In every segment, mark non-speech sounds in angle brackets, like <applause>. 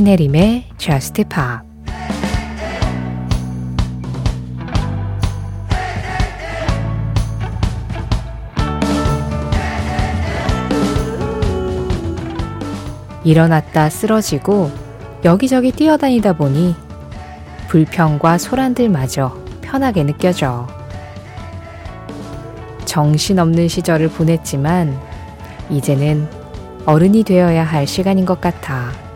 신혜림의 Just Pop 일어났다 쓰러지고 여기저기 뛰어다니다 보니 불평과 소란들마저 편하게 느껴져. 정신없는 시절을 보냈지만 이제는 어른이 되어야 할 시간인 것 같아.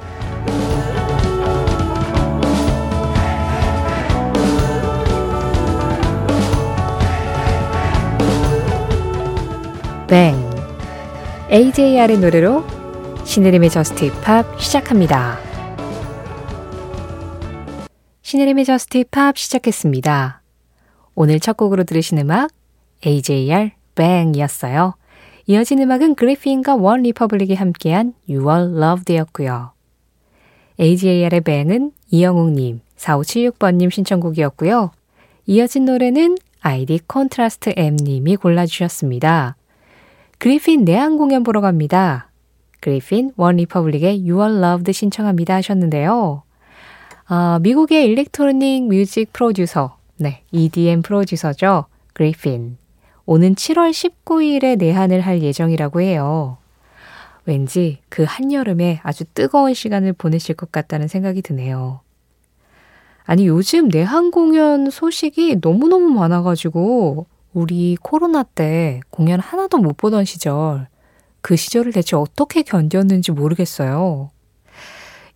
Bang AJR의 노래로 신혜림의 Just Pop 시작합니다. 신혜림의 Just Pop 시작했습니다. 오늘 첫 곡으로 들으신 음악 AJR Bang이었어요. 이어진 음악은 Gryffin과 OneRepublic이 함께한 You Are Loved였고요. AJR의 Bang은 이영웅님, 4576번님 신청곡이었고요. 이어진 노래는 아이디 Contrast M님이 골라주셨습니다. Gryffin 내한 공연 보러 갑니다. Gryffin OneRepublic의 You Are Loved 신청합니다 하셨는데요. 아, 미국의 electronic music 프로듀서, 네, EDM 프로듀서죠. 그리핀. 오는 7월 19일에 내한을 할 예정이라고 해요. 왠지 그 한여름에 아주 뜨거운 시간을 보내실 것 같다는 생각이 드네요. 아니, 요즘 내한 공연 소식이 너무너무 많아가지고, 우리 코로나 때 공연 하나도 못 보던 시절, 그 시절을 대체 어떻게 견뎠는지 모르겠어요.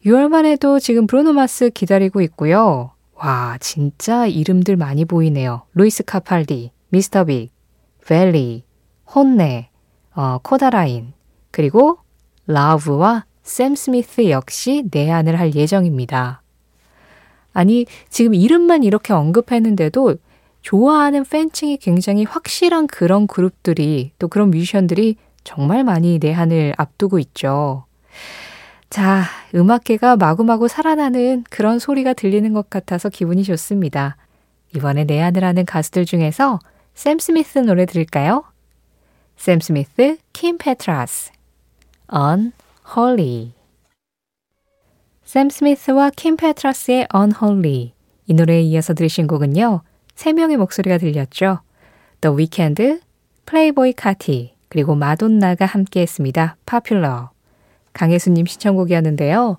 6월만 해도 지금 브루노 마스 기다리고 있고요. 와, 진짜 이름들 많이 보이네요. 루이스 카팔디, 미스터 빅, 벨리, 혼네, 어, 코다라인, 그리고 라우브와 샘 스미스 역시 내한을 할 예정입니다. 아니, 지금 이름만 이렇게 언급했는데도 좋아하는 팬층이 굉장히 확실한 그런 그룹들이 또 그런 뮤지션들이 정말 많이 내한을 앞두고 있죠. 자, 음악계가 마구마구 살아나는 그런 소리가 들리는 것 같아서 기분이 좋습니다. 이번에 내한을 하는 가수들 중에서 샘 스미스 노래 들을까요? 샘 스미스, 킴 페트라스, Unholy. 샘 스미스와 킴 페트라스의 Unholy. 이 노래에 이어서 들으신 곡은요. 세 명의 목소리가 들렸죠. The Weeknd, 플레이보이 카티, 그리고 마돈나가 함께 했습니다. Popular. 강혜수님 신청곡이었는데요.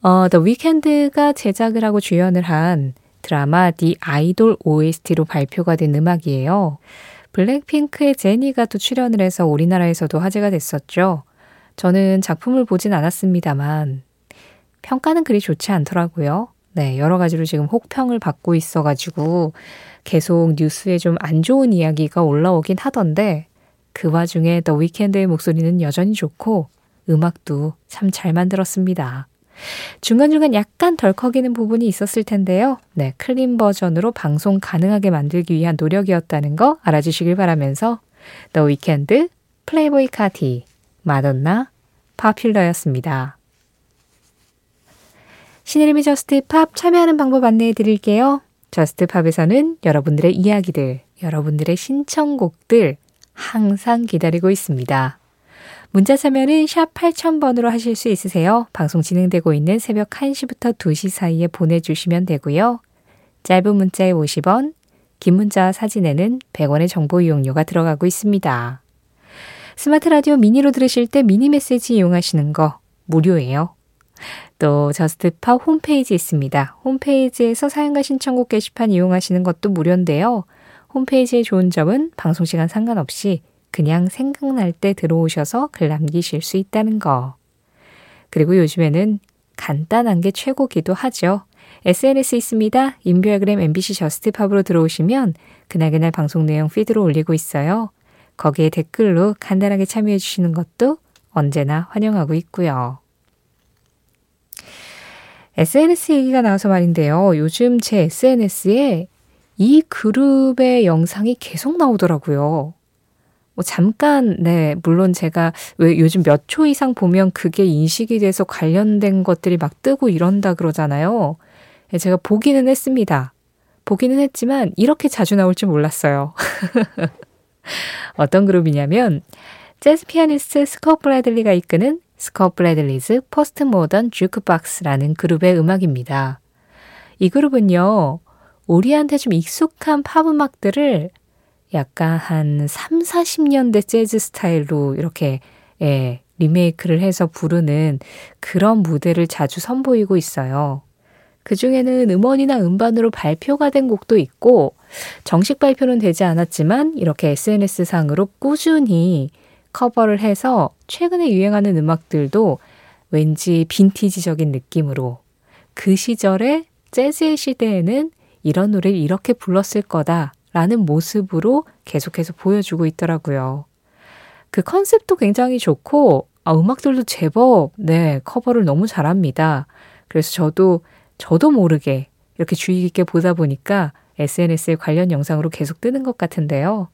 어, The Weeknd가 제작을 하고 주연을 한 드라마 The Idol OST로 발표가 된 음악이에요. 블랙핑크의 제니가 또 출연을 해서 우리나라에서도 화제가 됐었죠. 저는 작품을 보진 않았습니다만 평가는 그리 좋지 않더라고요. 네, 여러 가지로 지금 혹평을 받고 있어가지고 계속 뉴스에 좀 안 좋은 이야기가 올라오긴 하던데 그 와중에 더 위켄드의 목소리는 여전히 좋고 음악도 참 잘 만들었습니다. 중간중간 약간 덜컥이는 부분이 있었을 텐데요. 네, clean 버전으로 방송 가능하게 만들기 위한 노력이었다는 거 알아주시길 바라면서 The Weeknd, 플레이보이 카티, 마돈나, Popular였습니다. 신혜림의 Just Pop 참여하는 방법 안내해 드릴게요. Just Pop에서는 여러분들의 이야기들, 여러분들의 신청곡들 항상 기다리고 있습니다. 문자 참여는 샵 8000번으로 하실 수 있으세요. 방송 진행되고 있는 새벽 1시부터 2시 사이에 보내주시면 되고요. 짧은 문자에 50원, 긴 문자 사진에는 100원의 정보 이용료가 들어가고 있습니다. 스마트 라디오 미니로 들으실 때 미니 메시지 이용하시는 거 무료예요. 또 Just Pop 홈페이지 있습니다. 홈페이지에서 사연과 신청곡 게시판 이용하시는 것도 무료인데요. 홈페이지의 좋은 점은 방송 시간 상관없이 그냥 생각날 때 들어오셔서 글 남기실 수 있다는 거. 그리고 요즘에는 간단한 게 최고기도 하죠. SNS 있습니다. 인별그램 MBC 저스트팝으로 들어오시면 그날그날 방송 내용 피드로 올리고 있어요. 거기에 댓글로 간단하게 참여해 주시는 것도 언제나 환영하고 있고요. SNS 얘기가 나와서 말인데요. 요즘 제 SNS에 이 그룹의 영상이 계속 나오더라고요. 뭐 잠깐, 네, 물론 제가 왜 요즘 몇 초 이상 보면 그게 인식이 돼서 관련된 것들이 막 뜨고 이런다 그러잖아요. 네, 제가 보기는 했습니다. 보기는 했지만 이렇게 자주 나올 줄 몰랐어요. <laughs> 어떤 그룹이냐면 재즈 피아니스트 Scott Bradlee가 이끄는 Scott Bradlee's Postmodern Jukebox라는 그룹의 음악입니다. 이 그룹은요, 우리한테 좀 익숙한 팝 음악들을 약간 한 3, 40년대 재즈 스타일로 이렇게 예, 리메이크를 해서 부르는 그런 무대를 자주 선보이고 있어요. 그 중에는 음원이나 음반으로 발표가 된 곡도 있고, 정식 발표는 되지 않았지만, 이렇게 SNS상으로 꾸준히 커버를 해서 최근에 유행하는 음악들도 왠지 빈티지적인 느낌으로 그 시절에 재즈의 시대에는 이런 노래를 이렇게 불렀을 거다라는 모습으로 계속해서 보여주고 있더라고요. 그 컨셉도 굉장히 좋고, 아, 음악들도 제법, 네, 커버를 너무 잘합니다. 그래서 저도, 저도 모르게 이렇게 주의 깊게 보다 보니까 SNS에 관련 영상으로 계속 뜨는 것 같은데요.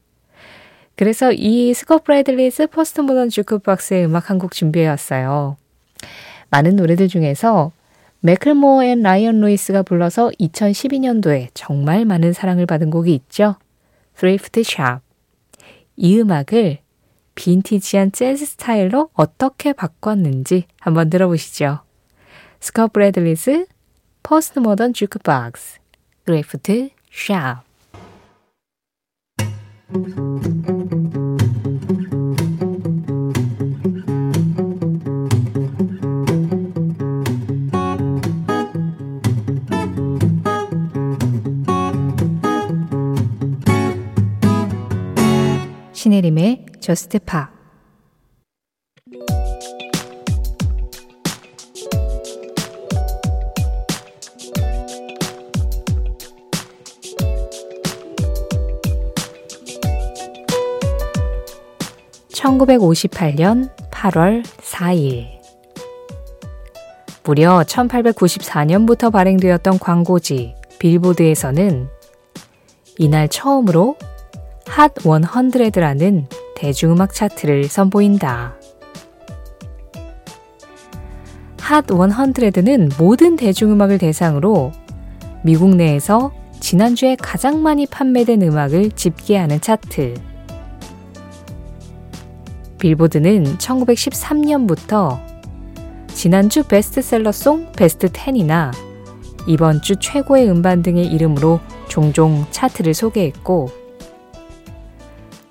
그래서 이 Scott Bradlee's Postmodern Jukebox의 음악 한 곡 준비해 왔어요. 많은 노래들 중에서 Macklemore & Ryan Lewis가 불러서 2012년도에 정말 많은 사랑을 받은 곡이 있죠. Thrift. 이 음악을 빈티지한 재즈 스타일로 어떻게 바꿨는지 한번 들어보시죠. Scott Bradlee's Postmodern Jukebox Thrift. 저스트 파 (1958년 8월 4일) 무려 1894년부터 발행되었던 광고지 빌보드에서는 이날 처음으로 핫 100라는 대중음악 차트를 선보인다. 핫 100는 모든 대중음악을 대상으로 미국 내에서 지난주에 가장 많이 판매된 음악을 집계하는 차트. 빌보드는 1913년부터 지난주 베스트셀러송 베스트 10이나 이번 주 최고의 음반 등의 이름으로 종종 차트를 소개했고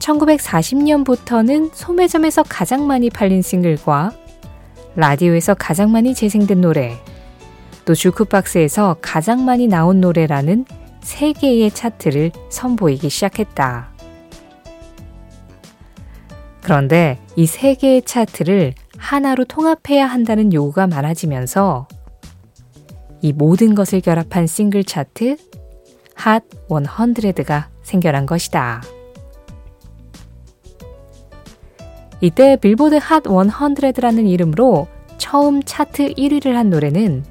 1940년부터는 소매점에서 가장 많이 팔린 싱글과 라디오에서 가장 많이 재생된 노래, 또 주크박스에서 가장 많이 나온 노래라는 세 개의 차트를 선보이기 시작했다. 그런데 이세 개의 차트를 하나로 통합해야 한다는 요구가 많아지면서 이 모든 것을 결합한 싱글 차트 핫 100가 생겨난 것이다. 이때 빌보드 핫 100라는 이름으로 처음 차트 1위를 한 노래는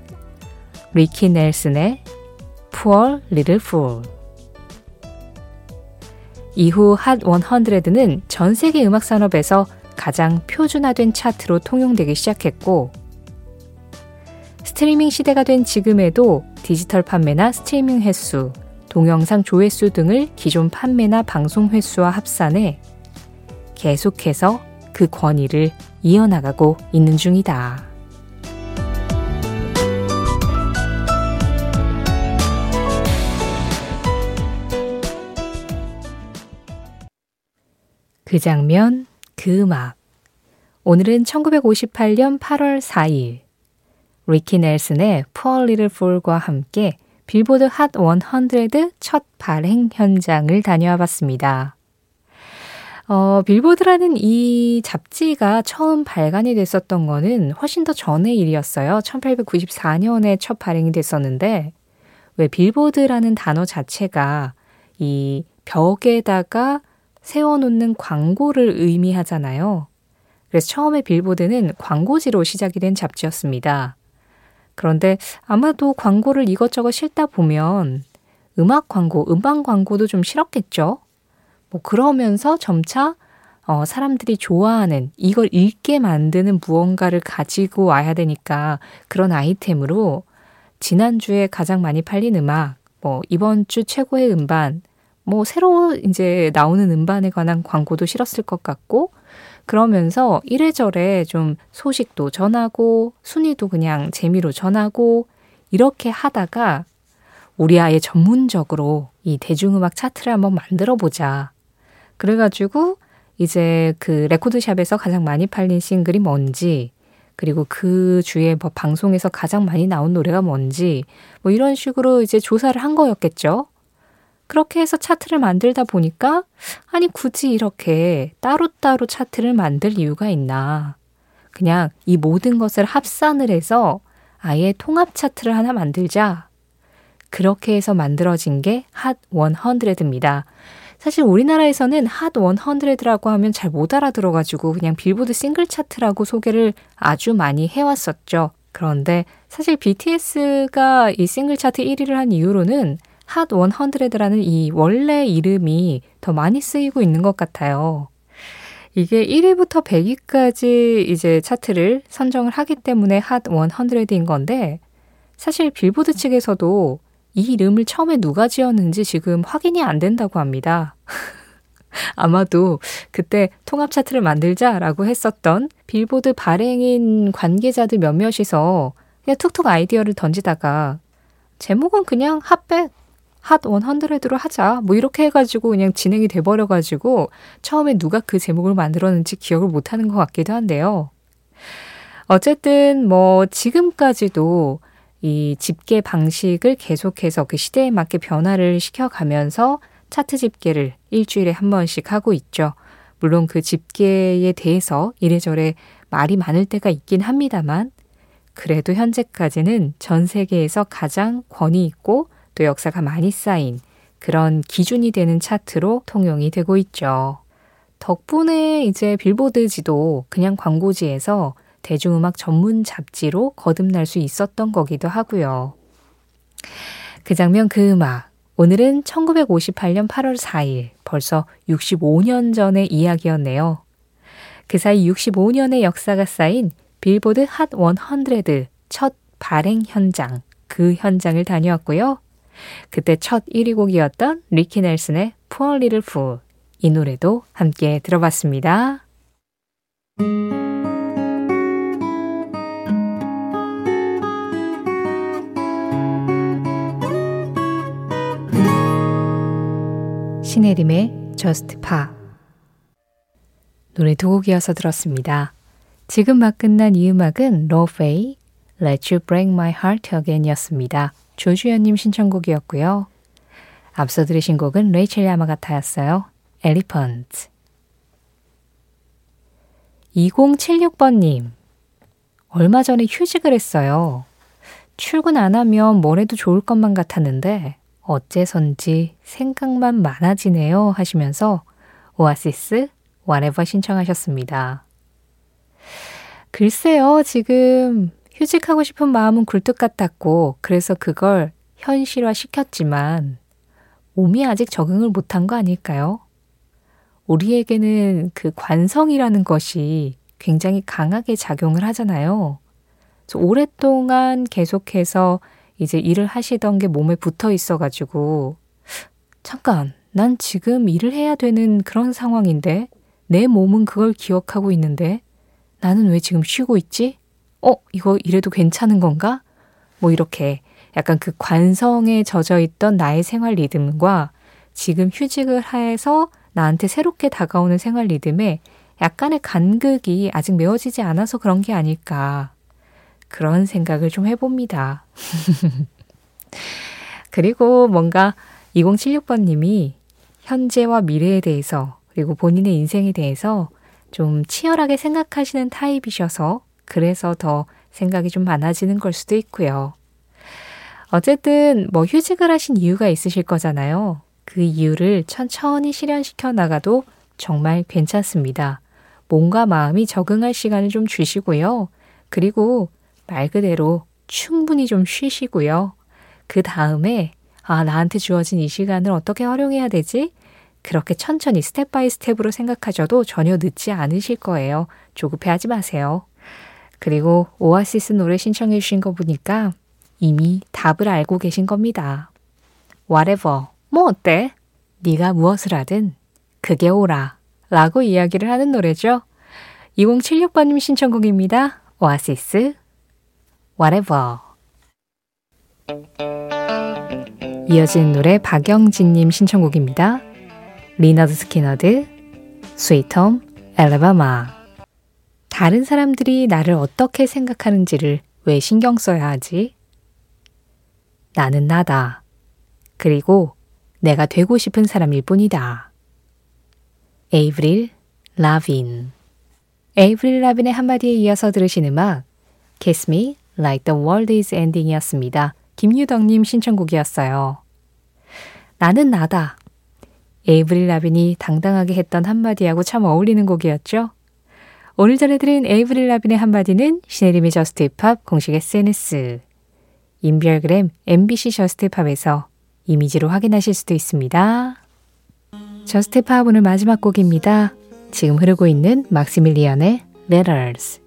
리키 넬슨의 Poor Little Fool. 이후 핫 100는 전 세계 음악 산업에서 가장 표준화된 차트로 통용되기 시작했고, 스트리밍 시대가 된 지금에도 디지털 판매나 스트리밍 횟수, 동영상 조회수 등을 기존 판매나 방송 횟수와 합산해 계속해서 그 권위를 이어나가고 있는 중이다. 그 장면, 그 음악. 오늘은 1958년 8월 4일 리키 넬슨의 Poor Little Fool과 함께 빌보드 핫 100첫 발행 현장을 다녀와 봤습니다. 어, 빌보드라는 이 잡지가 처음 발간이 됐었던 거는 훨씬 더 전의 일이었어요. 1894년에 첫 발행이 됐었는데, 왜 빌보드라는 단어 자체가 이 벽에다가 세워놓는 광고를 의미하잖아요. 그래서 처음에 빌보드는 광고지로 시작이 된 잡지였습니다. 그런데 아마도 광고를 이것저것 실다 보면 음악 광고, 음반 광고도 좀 싫었겠죠? 뭐 그러면서 점차 어, 사람들이 좋아하는 이걸 읽게 만드는 무언가를 가지고 와야 되니까 그런 아이템으로 지난주에 가장 많이 팔린 음악, 뭐 이번 주 최고의 음반, 뭐 새로 이제 나오는 음반에 관한 광고도 실었을 것 같고 그러면서 이래저래 좀 소식도 전하고 순위도 그냥 재미로 전하고 이렇게 하다가 우리 아예 전문적으로 이 대중음악 차트를 한번 만들어 보자. 그래가지고 이제 그 레코드샵에서 가장 많이 팔린 싱글이 뭔지, 그리고 그 주에 뭐 방송에서 가장 많이 나온 노래가 뭔지, 뭐 이런 식으로 이제 조사를 한 거였겠죠. 그렇게 해서 차트를 만들다 보니까, 아니, 굳이 이렇게 따로따로 차트를 만들 이유가 있나. 그냥 이 모든 것을 합산을 해서 아예 통합 차트를 하나 만들자. 그렇게 해서 만들어진 게 핫 100입니다. 사실 우리나라에서는 핫 100라고 하면 잘 못 알아들어가지고 그냥 빌보드 싱글 차트라고 소개를 아주 많이 해왔었죠. 그런데 사실 BTS가 이 싱글 차트 1위를 한 이후로는 핫 100라는 이 원래 이름이 더 많이 쓰이고 있는 것 같아요. 이게 1위부터 100위까지 이제 차트를 선정을 하기 때문에 핫 100인 건데 사실 빌보드 측에서도 이 이름을 처음에 누가 지었는지 지금 확인이 안 된다고 합니다. <laughs> 아마도 그때 통합 차트를 만들자라고 했었던 빌보드 발행인 관계자들 몇몇이서 그냥 툭툭 아이디어를 던지다가 제목은 그냥 핫백, 핫 100으로 하자. 뭐 이렇게 해가지고 그냥 진행이 돼버려가지고 처음에 누가 그 제목을 만들었는지 기억을 못하는 것 같기도 한데요. 어쨌든 뭐 지금까지도 이 집계 방식을 계속해서 그 시대에 맞게 변화를 시켜가면서 차트 집계를 일주일에 한 번씩 하고 있죠. 물론 그 집계에 대해서 이래저래 말이 많을 때가 있긴 합니다만, 그래도 현재까지는 전 세계에서 가장 권위 있고 또 역사가 많이 쌓인 그런 기준이 되는 차트로 통용이 되고 있죠. 덕분에 이제 빌보드 지도 그냥 광고지에서 대중음악 전문 잡지로 거듭날 수 있었던 거기도 하고요. 그 장면 그 음악. 오늘은 1958년 8월 4일, 벌써 65년 전의 이야기였네요. 그 사이 65년의 역사가 쌓인 빌보드 핫 100 첫 발행 현장, 그 현장을 다녀왔고요. 그때 첫 1위 곡이었던 리키 넬슨의 Poor Little Fool, 이 노래도 함께 들어봤습니다. 신혜림의 Just Pa 노래 두 곡이어서 들었습니다. 지금 막 끝난 이 음악은 로페이 Let You Break My Heart Again 이었습니다. 조주연님 신청곡이었고요. 앞서 들으신 곡은 레이첼 야마가타였어요. Elephant 2076번님 얼마 전에 휴직을 했어요. 출근 안 하면 뭘 해도 좋을 것만 같았는데 어째선지 생각만 많아지네요 하시면서 오아시스 whatever 신청하셨습니다. 글쎄요, 지금 휴직하고 싶은 마음은 굴뚝 같았고, 그래서 그걸 현실화 시켰지만, 몸이 아직 적응을 못한 거 아닐까요? 우리에게는 그 관성이라는 것이 굉장히 강하게 작용을 하잖아요. 오랫동안 계속해서 이제 일을 하시던 게 몸에 붙어 있어가지고, 잠깐, 난 지금 일을 해야 되는 그런 상황인데, 내 몸은 그걸 기억하고 있는데, 나는 왜 지금 쉬고 있지? 어, 이거 이래도 괜찮은 건가? 뭐 이렇게 약간 그 관성에 젖어 있던 나의 생활 리듬과 지금 휴직을 해서 나한테 새롭게 다가오는 생활 리듬에 약간의 간극이 아직 메워지지 않아서 그런 게 아닐까. 그런 생각을 좀 해봅니다. <laughs> 그리고 뭔가 2076번님이 현재와 미래에 대해서 그리고 본인의 인생에 대해서 좀 치열하게 생각하시는 타입이셔서 그래서 더 생각이 좀 많아지는 걸 수도 있고요. 어쨌든 뭐 휴직을 하신 이유가 있으실 거잖아요. 그 이유를 천천히 실현시켜 나가도 정말 괜찮습니다. 몸과 마음이 적응할 시간을 좀 주시고요. 그리고 말 그대로 충분히 좀 쉬시고요. 그 다음에 아, 나한테 주어진 이 시간을 어떻게 활용해야 되지? 그렇게 천천히 step by step으로 생각하셔도 전혀 늦지 않으실 거예요. 조급해 하지 마세요. 그리고 Oasis 노래 신청해 주신 거 보니까 이미 답을 알고 계신 겁니다. Whatever. 뭐 어때? 네가 무엇을 하든 그게 옳아. 라고 이야기를 하는 노래죠. 2076번님 신청곡입니다. Oasis Whatever 이어진 노래 박영진님 신청곡입니다. Lynyrd Skynyrd Sweet Home Alabama 다른 사람들이 나를 어떻게 생각하는지를 왜 신경 써야 하지? 나는 나다. 그리고 내가 되고 싶은 사람일 뿐이다. 에이브릴 라빈 에이브릴 라빈의 한마디에 이어서 들으신 음악 Kiss Me Like the World is Ending 이었습니다. 김유덕님 신청곡이었어요. 나는 나다. 에이브릴 라빈이 당당하게 했던 한마디하고 참 어울리는 곡이었죠? 오늘 전해드린 에이브릴 라빈의 한마디는 신혜림의 Just Pop 공식 SNS 인별그램 MBC Just Pop에서 이미지로 확인하실 수도 있습니다. Just Pop 오늘 마지막 곡입니다. 지금 흐르고 있는 막시밀리언의 Letters